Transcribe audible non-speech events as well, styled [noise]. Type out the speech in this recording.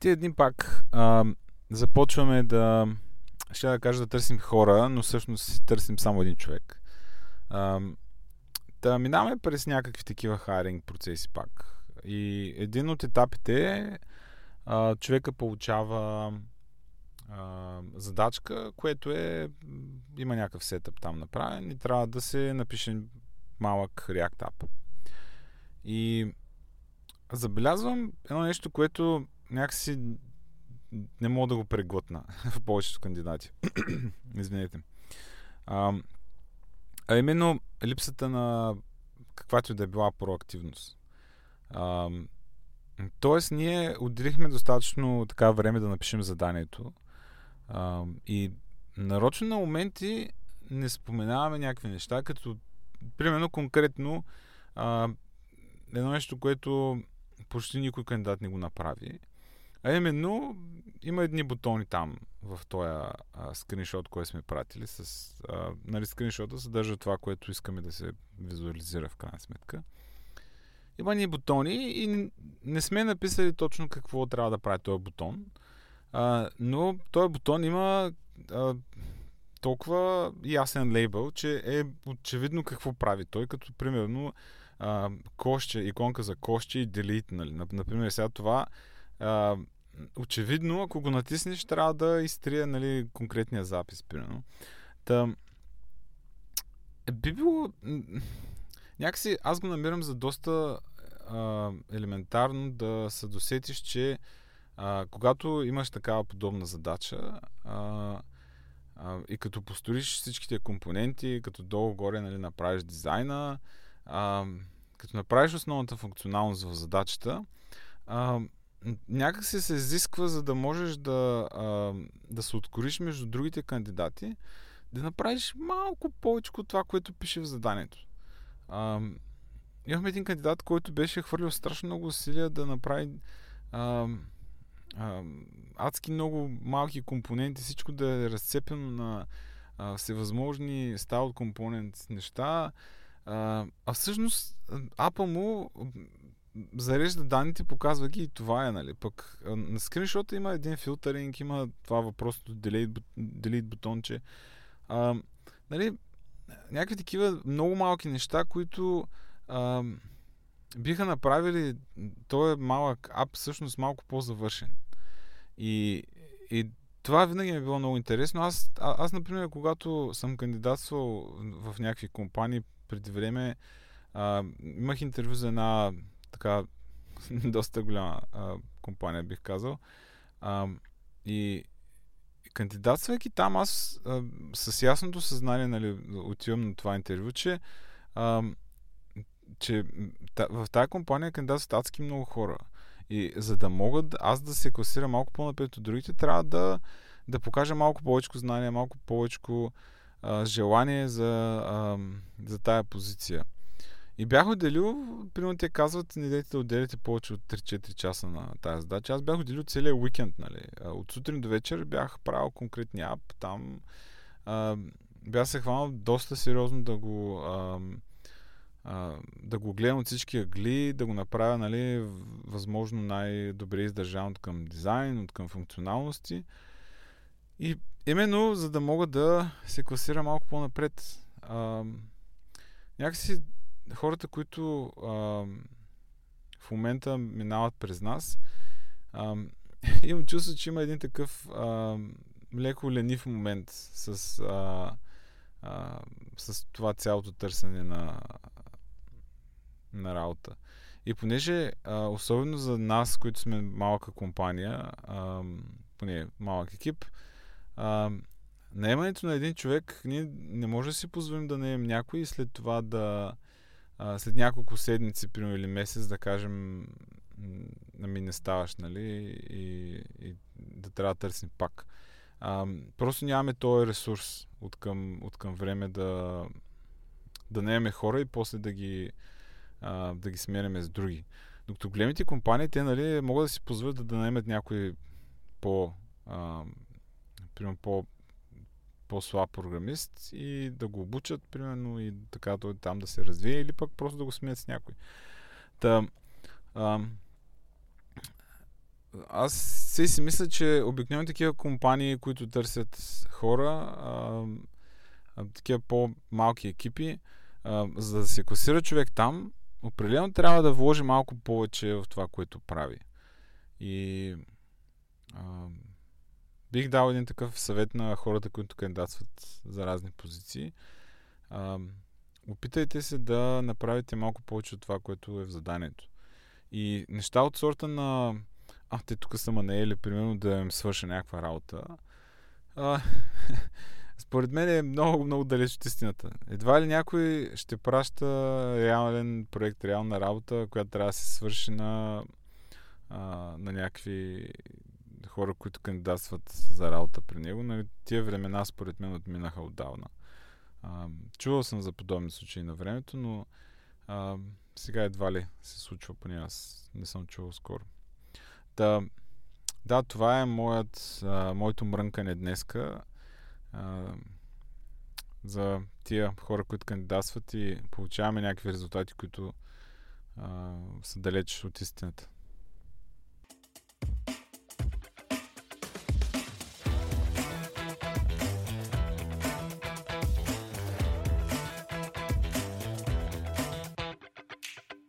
Тия дни пак а, започваме да, ще да кажа да търсим хора, но всъщност търсим само един човек. А, да минаваме през някакви такива хайринг процеси пак. И един от етапите е човека получава а, задачка, което е има някакъв сетъп там направен и трябва да се напише малък React App. И забелязвам едно нещо, което някакси не мога да го преглътна [laughs] в повечето кандидати. [clears throat] Извинете. А, а именно липсата на каквато и да е била проактивност. А, тоест, ние отделихме достатъчно така време да напишем заданието. А, и нарочно на моменти не споменаваме някакви неща, като примерно конкретно а, едно нещо, което почти никой кандидат не го направи. А именно, има едни бутони там в този скриншот, който сме пратили. С, а, нали, скриншота съдържа това, което искаме да се визуализира в крайна сметка. Има ни бутони и не сме написали точно какво трябва да прави този бутон. А, но този бутон има а, толкова ясен лейбъл, че е очевидно какво прави той, като примерно а, коще, иконка за коще и delete. Нали. Например, сега това а, очевидно, ако го натиснеш, трябва да изтрия нали, конкретния запис, примерно. Та, би било... Някакси аз го намирам за доста а, елементарно да се досетиш, че а, когато имаш такава подобна задача а, а, и като построиш всичките компоненти, като долу-горе нали, направиш дизайна, а, като направиш основната функционалност в задачата, а, някак се се изисква, за да можеш да, а, да се откориш между другите кандидати, да направиш малко повече от това, което пише в заданието. А, имахме един кандидат, който беше хвърлил страшно много усилия да направи а, а, адски много малки компоненти, всичко да е разцепено на а, всевъзможни стайл компонент неща. А, а всъщност апа му зарежда данните, показва ги и това е, нали. Пък на скриншота има един филтъринг, има това въпросното delete, delete бутонче. А, нали, някакви такива много малки неща, които а, биха направили този малък ап всъщност малко по-завършен. И, и това винаги ми е било много интересно. Аз, а, аз, например, когато съм кандидатствал в някакви компании преди време, а, имах интервю за една така [laughs] доста голяма а, компания, бих казал. А, и кандидатствайки там, аз а, с ясното съзнание нали, отивам на това интервю, че, а, че та, в тази компания кандидатстват адски много хора. И за да могат аз да се класирам малко по-напред от другите, трябва да, да покажа малко повече знание, малко повече желание за, а, за тая позиция. И бях отделил, примерно те казват, не дайте да отделите повече от 3-4 часа на тази задача. Аз бях отделил целият уикенд, нали. От сутрин до вечер бях правил конкретния ап там. А, бях се хванал доста сериозно да го а, а, да го гледам от всички агли, да го направя, нали, възможно най-добре издържан от към дизайн, от към функционалности. И именно за да мога да се класира малко по-напред. А, някакси хората, които а, в момента минават през нас, а, [laughs] имам чувство, че има един такъв а, леко ленив момент с, а, а, с това цялото търсене на, на работа. И понеже, а, особено за нас, които сме малка компания, а, поне малък екип, а, наемането на един човек, ние не може да си позволим да наем някой и след това да, а, след няколко седмици, примерно или месец, да кажем, ами не ставаш, нали, и, и да трябва да търсим пак. А, просто нямаме този ресурс от към, от към време да, да наеме хора и после да ги, а, да ги сменяме с други. Докато големите компании, те нали, могат да си позволят да, да наемат някой по, а, примерно по по-слаб програмист и да го обучат, примерно, и така той там да се развие, или пък просто да го сменят с някой. Та, а, аз се си мисля, че обикновено такива компании, които търсят хора, а, а, такива по-малки екипи, а, за да се класира човек там, определено трябва да вложи малко повече в това, което прави. И а, бих дал един такъв съвет на хората, които кандидатстват за разни позиции. А, опитайте се да направите малко повече от това, което е в заданието. И неща от сорта на а, те тук са ма наели, примерно да им свърша някаква работа. А, [laughs] според мен е много, много далеч от истината. Едва ли някой ще праща реален проект, реална работа, която трябва да се свърши на, а, на някакви хора, които кандидатстват за работа при него. Нали, тия времена, според мен, отминаха отдавна. А, чувал съм за подобни случаи на времето, но а, сега едва ли се случва, поне аз не съм чувал скоро. Да, да, това е моят, а, моето мрънкане днеска а, за тия хора, които кандидатстват и получаваме някакви резултати, които а, са далеч от истината.